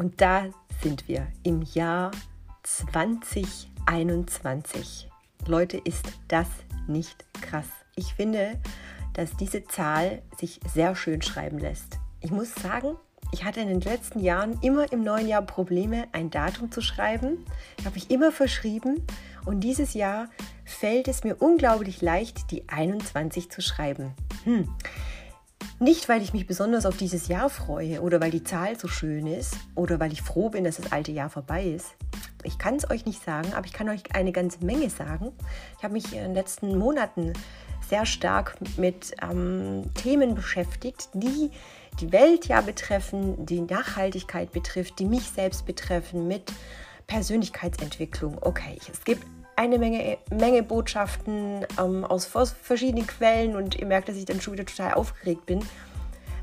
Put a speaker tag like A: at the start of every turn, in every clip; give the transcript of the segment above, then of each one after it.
A: Und da sind wir im Jahr 2021. Leute, ist das nicht krass? Ich finde, dass diese Zahl sich sehr schön schreiben lässt. Ich muss sagen, ich hatte in den letzten Jahren immer im neuen Jahr Probleme, ein Datum zu schreiben. Ich habe mich immer verschrieben und dieses Jahr fällt es mir unglaublich leicht, die 21 zu schreiben. Hm. Nicht, weil ich mich besonders auf dieses Jahr freue oder weil die Zahl so schön ist oder weil ich froh bin, dass das alte Jahr vorbei ist. Ich kann es euch nicht sagen, aber ich kann euch eine ganze Menge sagen. Ich habe mich in den letzten Monaten sehr stark mit ähm, Themen beschäftigt, die die Welt ja betreffen, die Nachhaltigkeit betrifft, die mich selbst betreffen, mit Persönlichkeitsentwicklung. Okay, es gibt eine Menge, Menge Botschaften ähm, aus verschiedenen Quellen und ihr merkt, dass ich dann schon wieder total aufgeregt bin,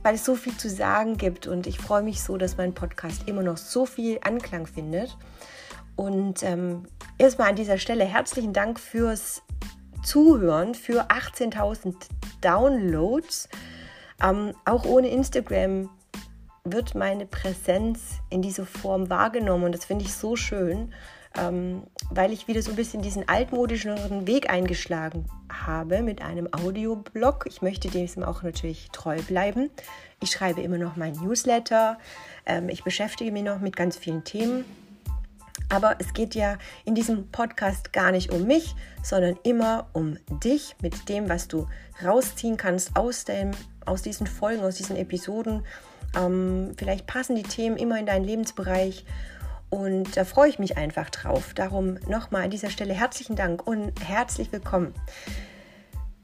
A: weil es so viel zu sagen gibt und ich freue mich so, dass mein Podcast immer noch so viel Anklang findet. Und ähm, erstmal an dieser Stelle herzlichen Dank fürs Zuhören, für 18.000 Downloads. Ähm, auch ohne Instagram wird meine Präsenz in dieser Form wahrgenommen und das finde ich so schön, ähm, weil ich wieder so ein bisschen diesen altmodischen Weg eingeschlagen habe mit einem Audioblog. Ich möchte diesem auch natürlich treu bleiben. Ich schreibe immer noch mein Newsletter. Ähm, ich beschäftige mich noch mit ganz vielen Themen. Aber es geht ja in diesem Podcast gar nicht um mich, sondern immer um dich mit dem, was du rausziehen kannst aus, dem, aus diesen Folgen, aus diesen Episoden. Ähm, vielleicht passen die Themen immer in deinen Lebensbereich und da freue ich mich einfach drauf. Darum nochmal an dieser Stelle herzlichen Dank und herzlich willkommen.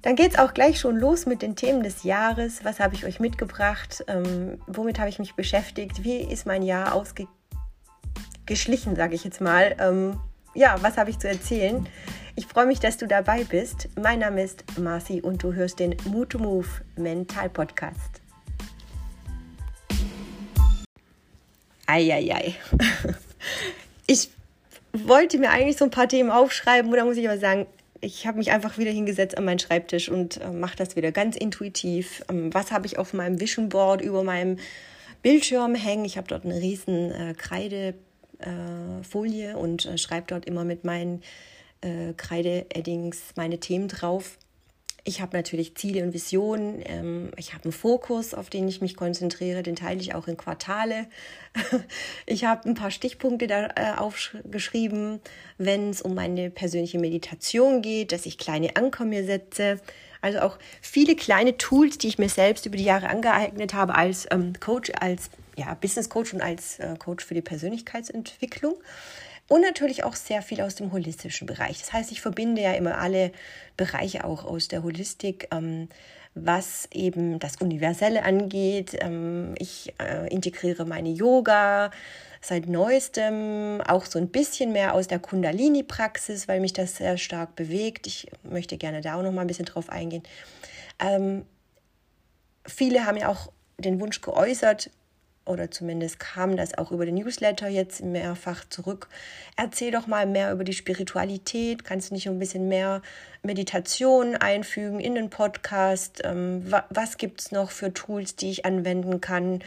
A: Dann geht es auch gleich schon los mit den Themen des Jahres. Was habe ich euch mitgebracht? Ähm, womit habe ich mich beschäftigt? Wie ist mein Jahr ausgeschlichen, sage ich jetzt mal? Ähm, ja, was habe ich zu erzählen? Ich freue mich, dass du dabei bist. Mein Name ist Marci und du hörst den Move to Move Mental Podcast. Eieiei. Ich wollte mir eigentlich so ein paar Themen aufschreiben, oder muss ich aber sagen, ich habe mich einfach wieder hingesetzt an meinen Schreibtisch und äh, mache das wieder ganz intuitiv. Ähm, was habe ich auf meinem Vision Board über meinem Bildschirm hängen? Ich habe dort eine riesen äh, Kreidefolie äh, und äh, schreibe dort immer mit meinen äh, Kreide-Eddings meine Themen drauf. Ich habe natürlich Ziele und Visionen. Ähm, ich habe einen Fokus, auf den ich mich konzentriere. Den teile ich auch in Quartale. ich habe ein paar Stichpunkte da äh, aufgeschrieben, wenn es um meine persönliche Meditation geht, dass ich kleine Anker mir setze. Also auch viele kleine Tools, die ich mir selbst über die Jahre angeeignet habe als ähm, Coach, als ja, Business Coach und als äh, Coach für die Persönlichkeitsentwicklung. Und natürlich auch sehr viel aus dem holistischen Bereich. Das heißt, ich verbinde ja immer alle Bereiche auch aus der Holistik. Ähm, was eben das Universelle angeht. Ähm, ich äh, integriere meine Yoga seit neuestem auch so ein bisschen mehr aus der Kundalini-Praxis, weil mich das sehr stark bewegt. Ich möchte gerne da auch noch mal ein bisschen drauf eingehen. Ähm, viele haben ja auch den Wunsch geäußert, oder zumindest kam das auch über den Newsletter jetzt mehrfach zurück. Erzähl doch mal mehr über die Spiritualität. Kannst du nicht ein bisschen mehr Meditation einfügen in den Podcast? Ähm, was gibt es noch für Tools, die ich anwenden kann?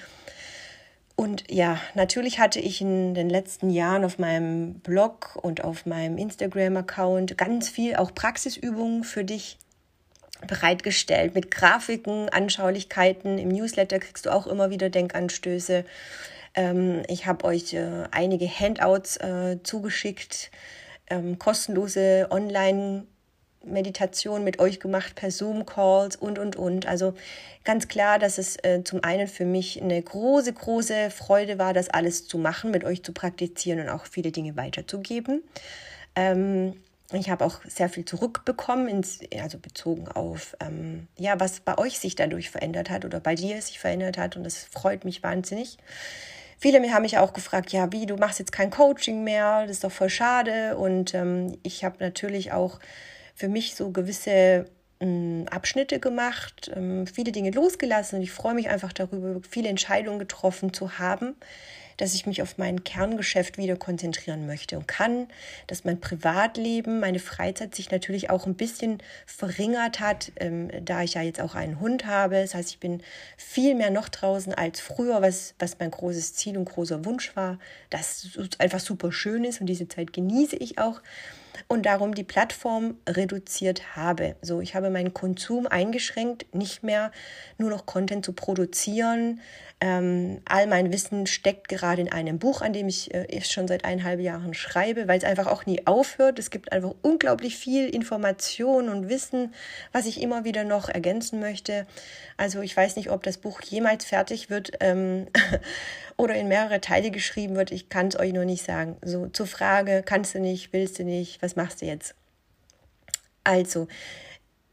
A: Und ja, natürlich hatte ich in den letzten Jahren auf meinem Blog und auf meinem Instagram-Account ganz viel auch Praxisübungen für dich bereitgestellt mit Grafiken, Anschaulichkeiten. Im Newsletter kriegst du auch immer wieder Denkanstöße. Ähm, ich habe euch äh, einige Handouts äh, zugeschickt, ähm, kostenlose Online- Meditation mit euch gemacht per Zoom-Calls und, und, und. Also ganz klar, dass es äh, zum einen für mich eine große, große Freude war, das alles zu machen, mit euch zu praktizieren und auch viele Dinge weiterzugeben. Ähm, ich habe auch sehr viel zurückbekommen, ins, also bezogen auf, ähm, ja, was bei euch sich dadurch verändert hat oder bei dir sich verändert hat. Und das freut mich wahnsinnig. Viele haben mich auch gefragt, ja, wie, du machst jetzt kein Coaching mehr, das ist doch voll schade. Und ähm, ich habe natürlich auch für mich so gewisse ähm, Abschnitte gemacht, ähm, viele Dinge losgelassen und ich freue mich einfach darüber, viele Entscheidungen getroffen zu haben, dass ich mich auf mein Kerngeschäft wieder konzentrieren möchte und kann, dass mein Privatleben, meine Freizeit sich natürlich auch ein bisschen verringert hat, ähm, da ich ja jetzt auch einen Hund habe. Das heißt, ich bin viel mehr noch draußen als früher, was, was mein großes Ziel und großer Wunsch war, dass es einfach super schön ist und diese Zeit genieße ich auch und darum die Plattform reduziert habe. So, ich habe meinen Konsum eingeschränkt, nicht mehr nur noch Content zu produzieren. Ähm, all mein Wissen steckt gerade in einem Buch, an dem ich äh, schon seit eineinhalb Jahren schreibe, weil es einfach auch nie aufhört. Es gibt einfach unglaublich viel Information und Wissen, was ich immer wieder noch ergänzen möchte. Also ich weiß nicht, ob das Buch jemals fertig wird ähm, oder in mehrere Teile geschrieben wird. Ich kann es euch noch nicht sagen. So zur Frage, kannst du nicht, willst du nicht, was machst du jetzt? Also,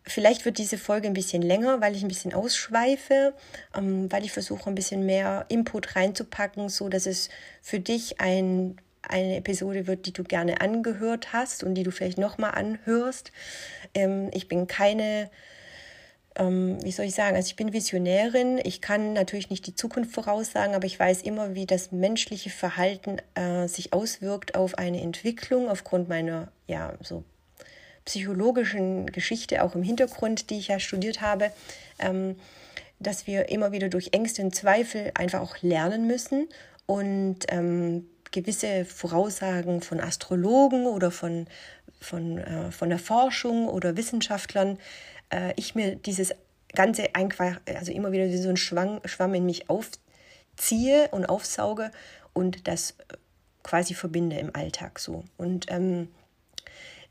A: Vielleicht wird diese Folge ein bisschen länger, weil ich ein bisschen ausschweife, ähm, weil ich versuche, ein bisschen mehr Input reinzupacken, so dass es für dich ein, eine Episode wird, die du gerne angehört hast und die du vielleicht nochmal anhörst. Ähm, ich bin keine, ähm, wie soll ich sagen, also ich bin Visionärin. Ich kann natürlich nicht die Zukunft voraussagen, aber ich weiß immer, wie das menschliche Verhalten äh, sich auswirkt auf eine Entwicklung aufgrund meiner, ja, so psychologischen Geschichte auch im Hintergrund, die ich ja studiert habe, ähm, dass wir immer wieder durch Ängste und Zweifel einfach auch lernen müssen und ähm, gewisse Voraussagen von Astrologen oder von, von, äh, von der Forschung oder Wissenschaftlern, äh, ich mir dieses Ganze einfach, also immer wieder wie so ein Schwang, Schwamm in mich aufziehe und aufsauge und das quasi verbinde im Alltag so. Und ähm,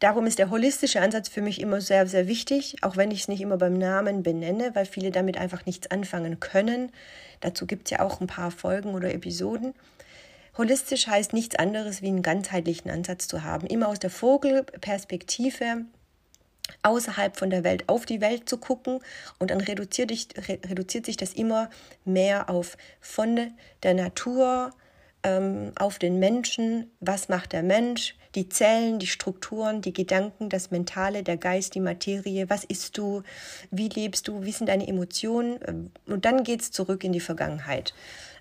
A: Darum ist der holistische Ansatz für mich immer sehr, sehr wichtig, auch wenn ich es nicht immer beim Namen benenne, weil viele damit einfach nichts anfangen können. Dazu gibt es ja auch ein paar Folgen oder Episoden. Holistisch heißt nichts anderes wie einen ganzheitlichen Ansatz zu haben, immer aus der Vogelperspektive außerhalb von der Welt auf die Welt zu gucken. Und dann reduziert, dich, reduziert sich das immer mehr auf von der Natur, ähm, auf den Menschen, was macht der Mensch, die Zellen, die Strukturen, die Gedanken, das Mentale, der Geist, die Materie, was isst du, wie lebst du, wie sind deine Emotionen? Und dann geht es zurück in die Vergangenheit.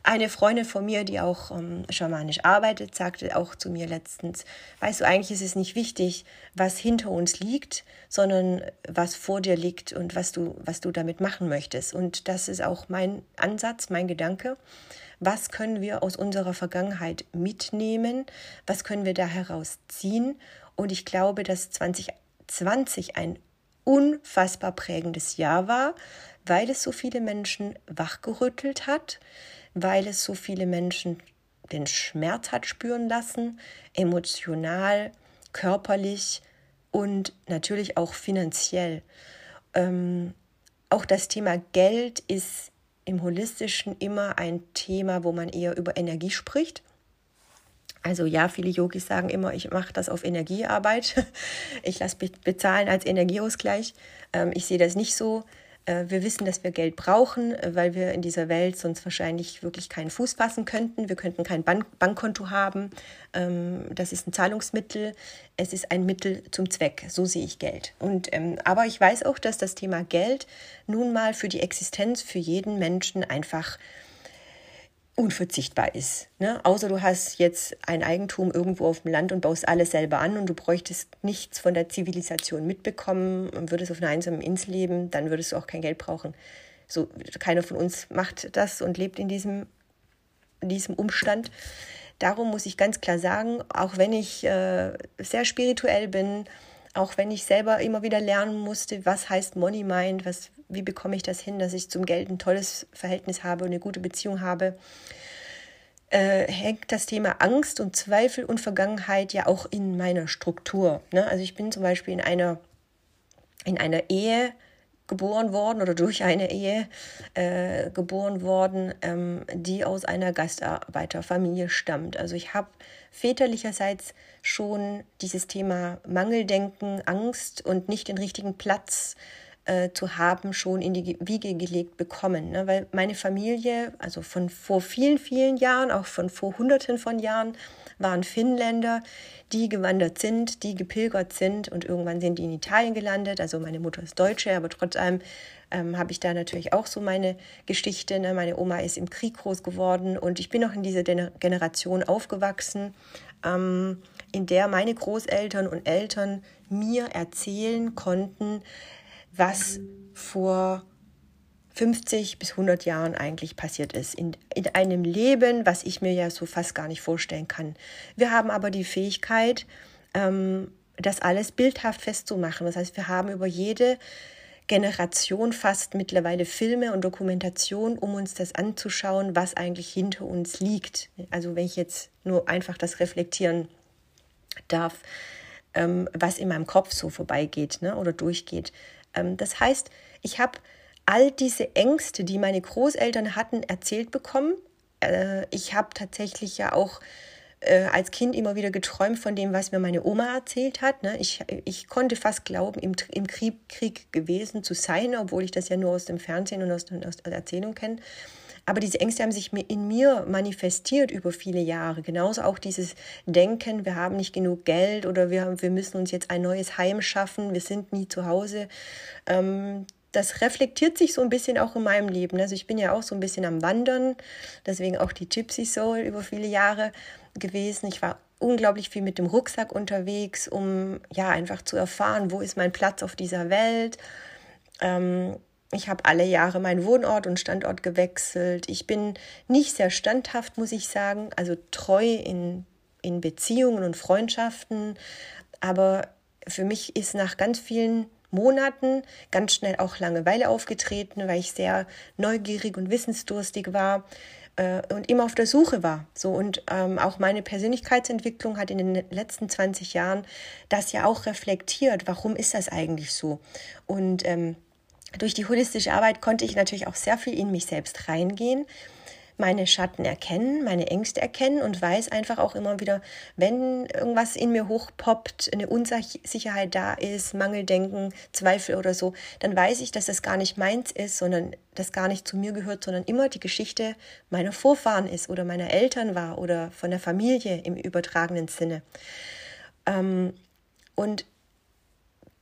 A: Eine Freundin von mir, die auch ähm, schamanisch arbeitet, sagte auch zu mir letztens, weißt du, eigentlich ist es nicht wichtig, was hinter uns liegt, sondern was vor dir liegt und was du, was du damit machen möchtest. Und das ist auch mein Ansatz, mein Gedanke was können wir aus unserer Vergangenheit mitnehmen, was können wir da herausziehen. Und ich glaube, dass 2020 ein unfassbar prägendes Jahr war, weil es so viele Menschen wachgerüttelt hat, weil es so viele Menschen den Schmerz hat spüren lassen, emotional, körperlich und natürlich auch finanziell. Ähm, auch das Thema Geld ist im Holistischen immer ein Thema, wo man eher über Energie spricht. Also ja, viele Yogis sagen immer, ich mache das auf Energiearbeit. Ich lasse bezahlen als Energieausgleich. Ähm, ich sehe das nicht so. Äh, wir wissen, dass wir Geld brauchen, äh, weil wir in dieser Welt sonst wahrscheinlich wirklich keinen Fuß fassen könnten. Wir könnten kein Bank Bankkonto haben. Ähm, das ist ein Zahlungsmittel. Es ist ein Mittel zum Zweck. So sehe ich Geld. Und, ähm, aber ich weiß auch, dass das Thema Geld nun mal für die Existenz für jeden Menschen einfach unverzichtbar ist. Ne? Außer du hast jetzt ein Eigentum irgendwo auf dem Land und baust alles selber an und du bräuchtest nichts von der Zivilisation mitbekommen und würdest auf einer einsamen Insel leben, dann würdest du auch kein Geld brauchen. So, keiner von uns macht das und lebt in diesem, in diesem Umstand. Darum muss ich ganz klar sagen, auch wenn ich äh, sehr spirituell bin, auch wenn ich selber immer wieder lernen musste, was heißt Money Mind, was, wie bekomme ich das hin, dass ich zum Geld ein tolles Verhältnis habe und eine gute Beziehung habe, äh, hängt das Thema Angst und Zweifel und Vergangenheit ja auch in meiner Struktur. Ne? Also ich bin zum Beispiel in einer, in einer Ehe geboren worden oder durch eine Ehe äh, geboren worden, ähm, die aus einer Gastarbeiterfamilie stammt. Also ich habe väterlicherseits schon dieses Thema Mangeldenken, Angst und nicht den richtigen Platz äh, zu haben, schon in die Wiege gelegt bekommen. Ne? Weil meine Familie, also von vor vielen, vielen Jahren, auch von vor Hunderten von Jahren, waren Finnländer, die gewandert sind, die gepilgert sind und irgendwann sind die in Italien gelandet. Also meine Mutter ist Deutsche, aber trotz allem ähm, habe ich da natürlich auch so meine Geschichte. Ne? Meine Oma ist im Krieg groß geworden und ich bin auch in dieser Generation aufgewachsen, ähm, in der meine Großeltern und Eltern mir erzählen konnten, was vor 50 bis 100 Jahren eigentlich passiert ist. In, in einem Leben, was ich mir ja so fast gar nicht vorstellen kann. Wir haben aber die Fähigkeit, ähm, das alles bildhaft festzumachen. Das heißt, wir haben über jede Generation fast mittlerweile Filme und Dokumentation, um uns das anzuschauen, was eigentlich hinter uns liegt. Also wenn ich jetzt nur einfach das reflektieren darf, ähm, was in meinem Kopf so vorbeigeht ne, oder durchgeht. Ähm, das heißt, ich habe all diese Ängste, die meine Großeltern hatten, erzählt bekommen. Äh, ich habe tatsächlich ja auch äh, als Kind immer wieder geträumt von dem, was mir meine Oma erzählt hat. Ne? Ich, ich konnte fast glauben, im, im Krieg, Krieg gewesen zu sein, obwohl ich das ja nur aus dem Fernsehen und aus, aus der Erzählung kenne. Aber diese Ängste haben sich in mir manifestiert über viele Jahre. Genauso auch dieses Denken, wir haben nicht genug Geld oder wir, wir müssen uns jetzt ein neues Heim schaffen, wir sind nie zu Hause. Ähm, das reflektiert sich so ein bisschen auch in meinem Leben. Also ich bin ja auch so ein bisschen am Wandern, deswegen auch die Gypsy Soul über viele Jahre gewesen. Ich war unglaublich viel mit dem Rucksack unterwegs, um ja einfach zu erfahren, wo ist mein Platz auf dieser Welt. Ähm, ich habe alle Jahre meinen Wohnort und Standort gewechselt. Ich bin nicht sehr standhaft, muss ich sagen, also treu in, in Beziehungen und Freundschaften. Aber für mich ist nach ganz vielen Monaten ganz schnell auch Langeweile aufgetreten, weil ich sehr neugierig und wissensdurstig war äh, und immer auf der Suche war. So und ähm, auch meine Persönlichkeitsentwicklung hat in den letzten 20 Jahren das ja auch reflektiert. Warum ist das eigentlich so? Und ähm, durch die holistische Arbeit konnte ich natürlich auch sehr viel in mich selbst reingehen meine Schatten erkennen, meine Ängste erkennen und weiß einfach auch immer wieder, wenn irgendwas in mir hochpoppt, eine Unsicherheit da ist, Mangeldenken, Zweifel oder so, dann weiß ich, dass das gar nicht meins ist, sondern das gar nicht zu mir gehört, sondern immer die Geschichte meiner Vorfahren ist oder meiner Eltern war oder von der Familie im übertragenen Sinne. Ähm, und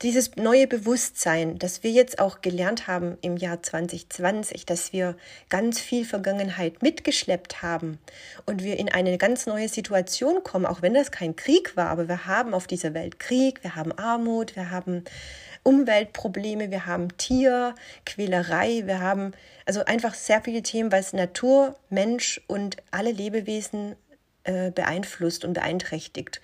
A: dieses neue Bewusstsein, das wir jetzt auch gelernt haben im Jahr 2020, dass wir ganz viel Vergangenheit mitgeschleppt haben und wir in eine ganz neue Situation kommen, auch wenn das kein Krieg war, aber wir haben auf dieser Welt Krieg, wir haben Armut, wir haben Umweltprobleme, wir haben Tierquälerei, wir haben also einfach sehr viele Themen, was Natur, Mensch und alle Lebewesen äh, beeinflusst und beeinträchtigt.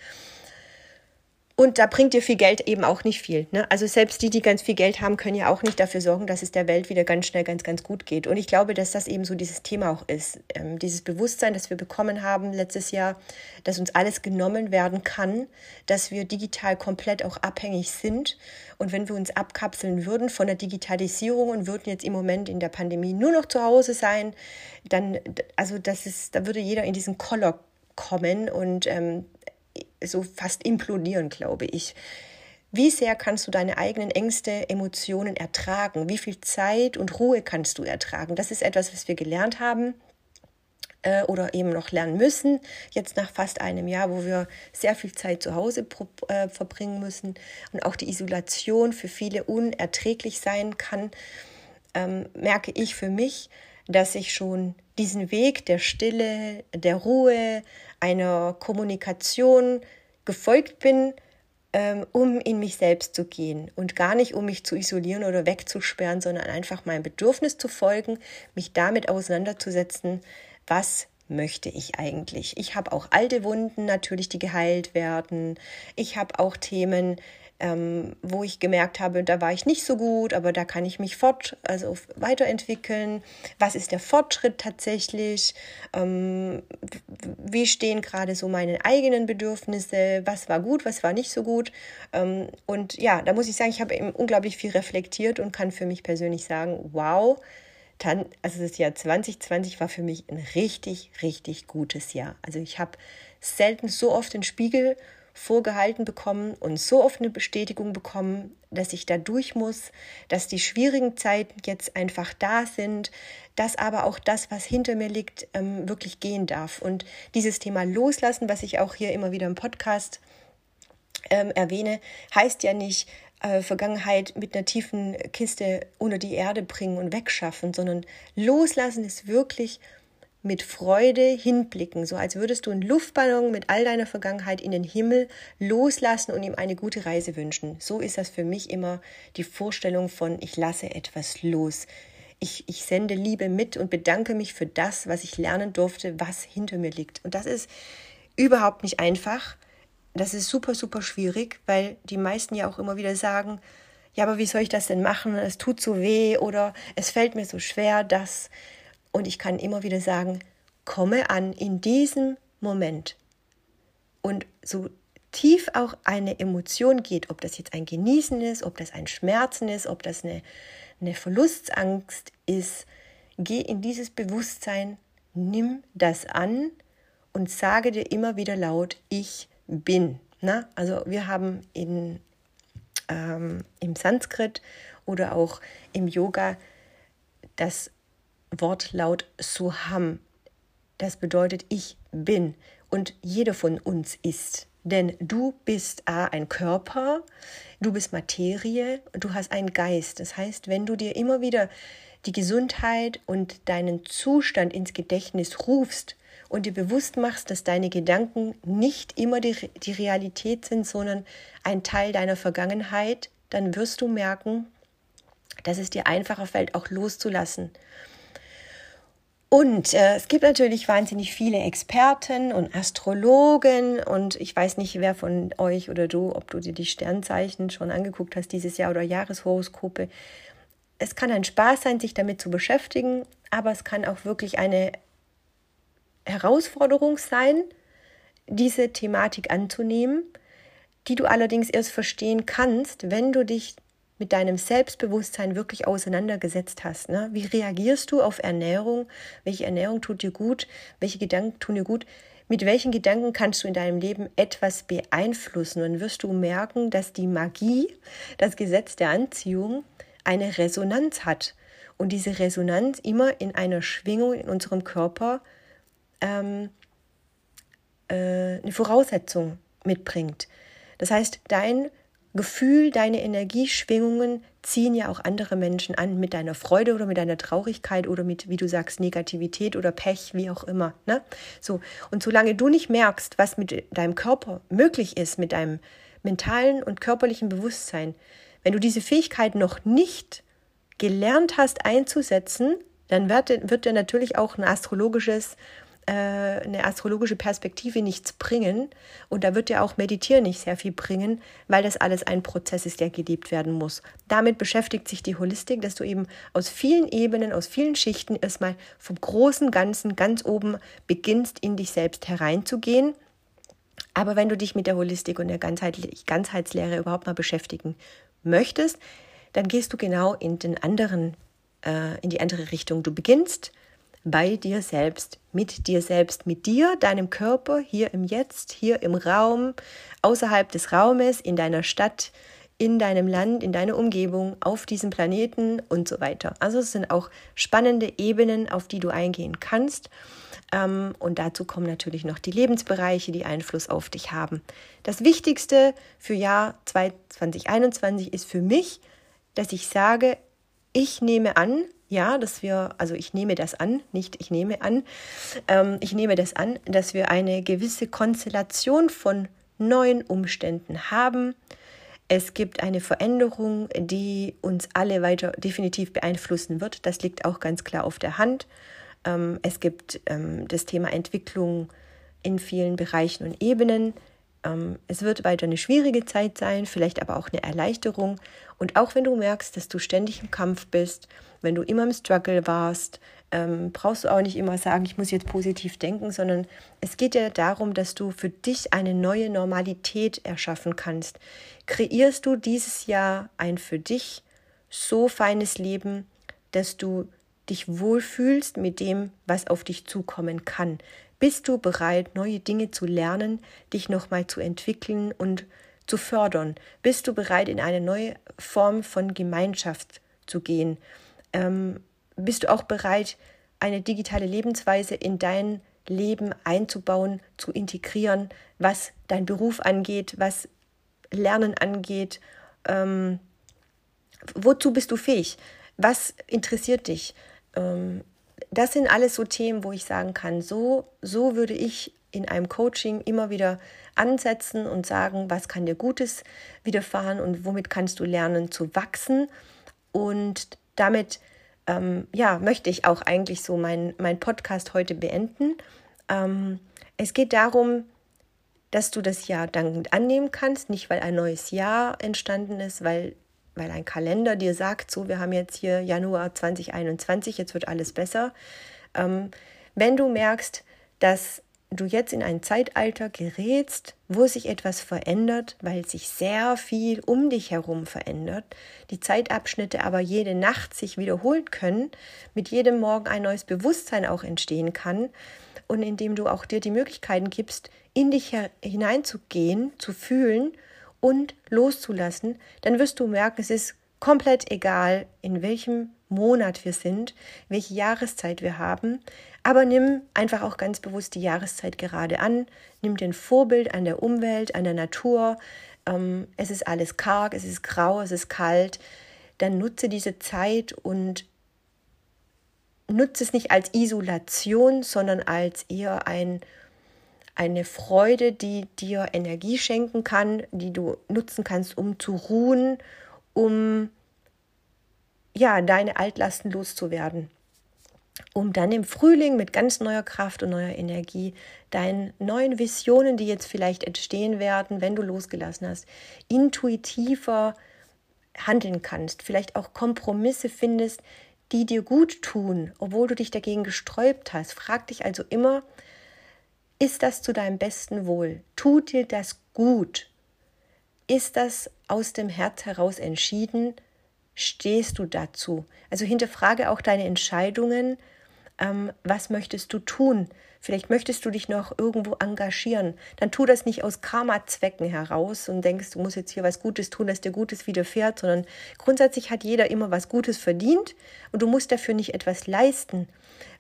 A: Und da bringt dir viel Geld eben auch nicht viel. Ne? Also selbst die, die ganz viel Geld haben, können ja auch nicht dafür sorgen, dass es der Welt wieder ganz schnell ganz, ganz gut geht. Und ich glaube, dass das eben so dieses Thema auch ist. Ähm, dieses Bewusstsein, das wir bekommen haben letztes Jahr, dass uns alles genommen werden kann, dass wir digital komplett auch abhängig sind. Und wenn wir uns abkapseln würden von der Digitalisierung und würden jetzt im Moment in der Pandemie nur noch zu Hause sein, dann, also das ist, da würde jeder in diesen Koller kommen und ähm, so fast implodieren, glaube ich. Wie sehr kannst du deine eigenen Ängste, Emotionen ertragen? Wie viel Zeit und Ruhe kannst du ertragen? Das ist etwas, was wir gelernt haben äh, oder eben noch lernen müssen. Jetzt nach fast einem Jahr, wo wir sehr viel Zeit zu Hause äh, verbringen müssen und auch die Isolation für viele unerträglich sein kann, ähm, merke ich für mich, dass ich schon diesen Weg der Stille, der Ruhe, einer Kommunikation gefolgt bin, ähm, um in mich selbst zu gehen und gar nicht, um mich zu isolieren oder wegzusperren, sondern einfach meinem Bedürfnis zu folgen, mich damit auseinanderzusetzen, was möchte ich eigentlich. Ich habe auch alte Wunden natürlich, die geheilt werden. Ich habe auch Themen, ähm, wo ich gemerkt habe, da war ich nicht so gut, aber da kann ich mich fort, also weiterentwickeln. Was ist der Fortschritt tatsächlich? Ähm, wie stehen gerade so meine eigenen Bedürfnisse? Was war gut, was war nicht so gut? Ähm, und ja, da muss ich sagen, ich habe eben unglaublich viel reflektiert und kann für mich persönlich sagen, wow, dann, also das Jahr 2020 war für mich ein richtig, richtig gutes Jahr. Also ich habe selten so oft den Spiegel vorgehalten bekommen und so oft eine Bestätigung bekommen, dass ich da durch muss, dass die schwierigen Zeiten jetzt einfach da sind, dass aber auch das, was hinter mir liegt, ähm, wirklich gehen darf. Und dieses Thema Loslassen, was ich auch hier immer wieder im Podcast ähm, erwähne, heißt ja nicht, äh, Vergangenheit mit einer tiefen Kiste unter die Erde bringen und wegschaffen, sondern loslassen ist wirklich mit Freude hinblicken, so als würdest du einen Luftballon mit all deiner Vergangenheit in den Himmel loslassen und ihm eine gute Reise wünschen. So ist das für mich immer die Vorstellung von, ich lasse etwas los. Ich, ich sende Liebe mit und bedanke mich für das, was ich lernen durfte, was hinter mir liegt. Und das ist überhaupt nicht einfach. Das ist super, super schwierig, weil die meisten ja auch immer wieder sagen, ja, aber wie soll ich das denn machen? Es tut so weh oder es fällt mir so schwer, das. Und ich kann immer wieder sagen, komme an in diesem Moment. Und so tief auch eine Emotion geht, ob das jetzt ein Genießen ist, ob das ein Schmerzen ist, ob das eine, eine Verlustangst ist, geh in dieses Bewusstsein, nimm das an und sage dir immer wieder laut, ich bin. Na? Also wir haben in, ähm, im Sanskrit oder auch im Yoga das Wortlaut Soham. Das bedeutet ich bin und jeder von uns ist. Denn du bist A, ein Körper, du bist Materie, du hast einen Geist. Das heißt, wenn du dir immer wieder die Gesundheit und deinen Zustand ins Gedächtnis rufst und dir bewusst machst, dass deine Gedanken nicht immer die, die Realität sind, sondern ein Teil deiner Vergangenheit, dann wirst du merken, dass es dir einfacher fällt, auch loszulassen. Und äh, es gibt natürlich wahnsinnig viele Experten und Astrologen und ich weiß nicht, wer von euch oder du, ob du dir die Sternzeichen schon angeguckt hast dieses Jahr oder Jahreshoroskope. Es kann ein Spaß sein, sich damit zu beschäftigen, aber es kann auch wirklich eine Herausforderung sein, diese Thematik anzunehmen, die du allerdings erst verstehen kannst, wenn du dich mit deinem Selbstbewusstsein wirklich auseinandergesetzt hast. Ne? Wie reagierst du auf Ernährung? Welche Ernährung tut dir gut? Welche Gedanken tun dir gut? Mit welchen Gedanken kannst du in deinem Leben etwas beeinflussen? Und wirst du merken, dass die Magie, das Gesetz der Anziehung, eine Resonanz hat. Und diese Resonanz immer in einer Schwingung in unserem Körper ähm, äh, eine Voraussetzung mitbringt. Das heißt, dein Gefühl, deine Energieschwingungen ziehen ja auch andere Menschen an mit deiner Freude oder mit deiner Traurigkeit oder mit, wie du sagst, Negativität oder Pech, wie auch immer. Ne? So. Und solange du nicht merkst, was mit deinem Körper möglich ist, mit deinem mentalen und körperlichen Bewusstsein, wenn du diese Fähigkeit noch nicht gelernt hast einzusetzen, dann wird, wird dir natürlich auch ein astrologisches eine astrologische Perspektive nichts bringen und da wird ja auch Meditieren nicht sehr viel bringen, weil das alles ein Prozess ist, der gelebt werden muss. Damit beschäftigt sich die Holistik, dass du eben aus vielen Ebenen, aus vielen Schichten erstmal vom großen Ganzen ganz oben beginnst, in dich selbst hereinzugehen. Aber wenn du dich mit der Holistik und der Ganzheitslehre überhaupt mal beschäftigen möchtest, dann gehst du genau in den anderen, äh, in die andere Richtung. Du beginnst bei dir selbst, mit dir selbst, mit dir, deinem Körper, hier im Jetzt, hier im Raum, außerhalb des Raumes, in deiner Stadt, in deinem Land, in deiner Umgebung, auf diesem Planeten und so weiter. Also es sind auch spannende Ebenen, auf die du eingehen kannst. Ähm, und dazu kommen natürlich noch die Lebensbereiche, die Einfluss auf dich haben. Das Wichtigste für Jahr 2021 ist für mich, dass ich sage, ich nehme an, ja, dass wir, also ich nehme das an, nicht ich nehme an, ähm, ich nehme das an, dass wir eine gewisse Konstellation von neuen Umständen haben. Es gibt eine Veränderung, die uns alle weiter definitiv beeinflussen wird. Das liegt auch ganz klar auf der Hand. Ähm, es gibt ähm, das Thema Entwicklung in vielen Bereichen und Ebenen. Ähm, es wird weiter eine schwierige Zeit sein, vielleicht aber auch eine Erleichterung. Und auch wenn du merkst, dass du ständig im Kampf bist, wenn du immer im Struggle warst, ähm, brauchst du auch nicht immer sagen, ich muss jetzt positiv denken, sondern es geht ja darum, dass du für dich eine neue Normalität erschaffen kannst. Kreierst du dieses Jahr ein für dich so feines Leben, dass du dich wohlfühlst mit dem, was auf dich zukommen kann. Bist du bereit, neue Dinge zu lernen, dich nochmal zu entwickeln und zu fördern? Bist du bereit, in eine neue Form von Gemeinschaft zu gehen? Ähm, bist du auch bereit, eine digitale Lebensweise in dein Leben einzubauen, zu integrieren, was dein Beruf angeht, was Lernen angeht? Ähm, wozu bist du fähig? Was interessiert dich? Ähm, das sind alles so Themen, wo ich sagen kann, so, so würde ich in einem Coaching immer wieder ansetzen und sagen, was kann dir Gutes widerfahren und womit kannst du lernen zu wachsen. Und damit ähm, ja, möchte ich auch eigentlich so meinen mein Podcast heute beenden. Ähm, es geht darum, dass du das Jahr dankend annehmen kannst, nicht weil ein neues Jahr entstanden ist, weil weil ein Kalender dir sagt, so, wir haben jetzt hier Januar 2021, jetzt wird alles besser. Ähm, wenn du merkst, dass du jetzt in ein Zeitalter gerätst, wo sich etwas verändert, weil sich sehr viel um dich herum verändert, die Zeitabschnitte aber jede Nacht sich wiederholen können, mit jedem Morgen ein neues Bewusstsein auch entstehen kann und indem du auch dir die Möglichkeiten gibst, in dich hineinzugehen, zu fühlen und loszulassen, dann wirst du merken, es ist komplett egal, in welchem Monat wir sind, welche Jahreszeit wir haben, aber nimm einfach auch ganz bewusst die Jahreszeit gerade an, nimm den Vorbild an der Umwelt, an der Natur, ähm, es ist alles karg, es ist grau, es ist kalt, dann nutze diese Zeit und nutze es nicht als Isolation, sondern als eher ein eine Freude, die dir Energie schenken kann, die du nutzen kannst, um zu ruhen, um ja, deine Altlasten loszuwerden. Um dann im Frühling mit ganz neuer Kraft und neuer Energie deinen neuen Visionen, die jetzt vielleicht entstehen werden, wenn du losgelassen hast, intuitiver handeln kannst, vielleicht auch Kompromisse findest, die dir gut tun, obwohl du dich dagegen gesträubt hast. Frag dich also immer, ist das zu deinem besten Wohl? Tut dir das gut? Ist das aus dem Herz heraus entschieden? Stehst du dazu? Also hinterfrage auch deine Entscheidungen. Ähm, was möchtest du tun? Vielleicht möchtest du dich noch irgendwo engagieren. Dann tu das nicht aus Karma-Zwecken heraus und denkst, du musst jetzt hier was Gutes tun, dass dir Gutes widerfährt, sondern grundsätzlich hat jeder immer was Gutes verdient und du musst dafür nicht etwas leisten.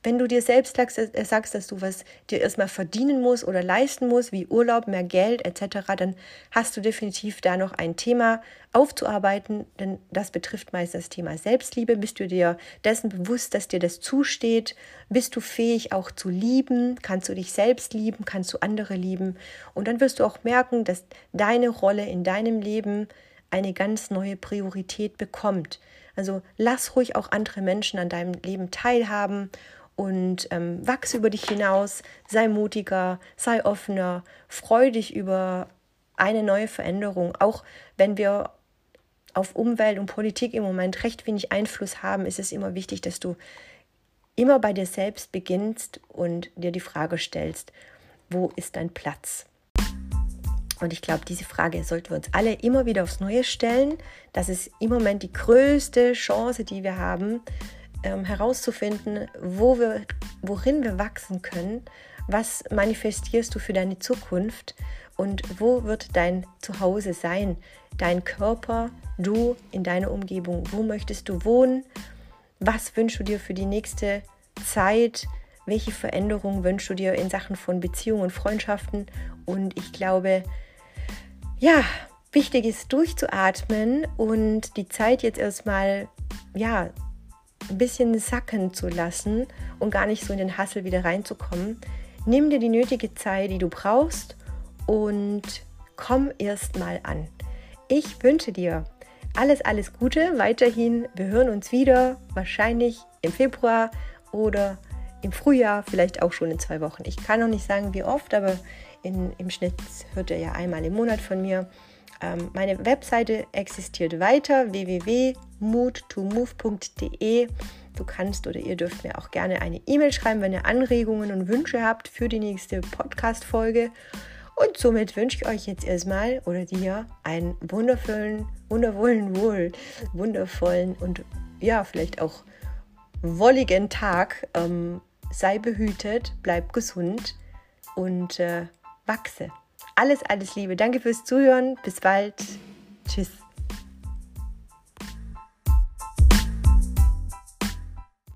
A: Wenn du dir selbst äh, sagst, dass du was dir erstmal verdienen musst oder leisten musst, wie Urlaub, mehr Geld etc., dann hast du definitiv da noch ein Thema aufzuarbeiten, denn das betrifft meist das Thema Selbstliebe. Bist du dir dessen bewusst, dass dir das zusteht? Bist du fähig auch zu lieben? Kannst du dich selbst lieben? Kannst du andere lieben? Und dann wirst du auch merken, dass deine Rolle in deinem Leben eine ganz neue Priorität bekommt. Also lass ruhig auch andere Menschen an deinem Leben teilhaben und ähm, wachse über dich hinaus, sei mutiger, sei offener, freu dich über eine neue Veränderung, auch wenn wir auf Umwelt und Politik im Moment recht wenig Einfluss haben, ist es immer wichtig, dass du immer bei dir selbst beginnst und dir die Frage stellst, wo ist dein Platz? Und ich glaube, diese Frage sollten wir uns alle immer wieder aufs Neue stellen. Das ist im Moment die größte Chance, die wir haben, ähm, herauszufinden, wo wir, worin wir wachsen können, was manifestierst du für deine Zukunft? Und wo wird dein Zuhause sein, dein Körper, du in deiner Umgebung, wo möchtest du wohnen, was wünschst du dir für die nächste Zeit, welche Veränderungen wünschst du dir in Sachen von Beziehungen und Freundschaften? Und ich glaube, ja, wichtig ist durchzuatmen und die Zeit jetzt erstmal ja ein bisschen sacken zu lassen und gar nicht so in den Hassel wieder reinzukommen. Nimm dir die nötige Zeit, die du brauchst und komm erst mal an. Ich wünsche dir alles, alles Gute weiterhin. Wir hören uns wieder, wahrscheinlich im Februar oder im Frühjahr, vielleicht auch schon in zwei Wochen. Ich kann noch nicht sagen, wie oft, aber in, im Schnitt hört er ja einmal im Monat von mir. Ähm, meine Webseite existiert weiter, www.moodtomove.de. Du kannst oder ihr dürft mir auch gerne eine E-Mail schreiben, wenn ihr Anregungen und Wünsche habt für die nächste Podcast-Folge. Und somit wünsche ich euch jetzt erstmal oder dir einen wundervollen, wundervollen, wohl, wundervollen und ja, vielleicht auch wolligen Tag. Ähm, sei behütet, bleib gesund. und äh, wachse. Alles, alles Liebe. Danke fürs Zuhören. Bis bald. Tschüss.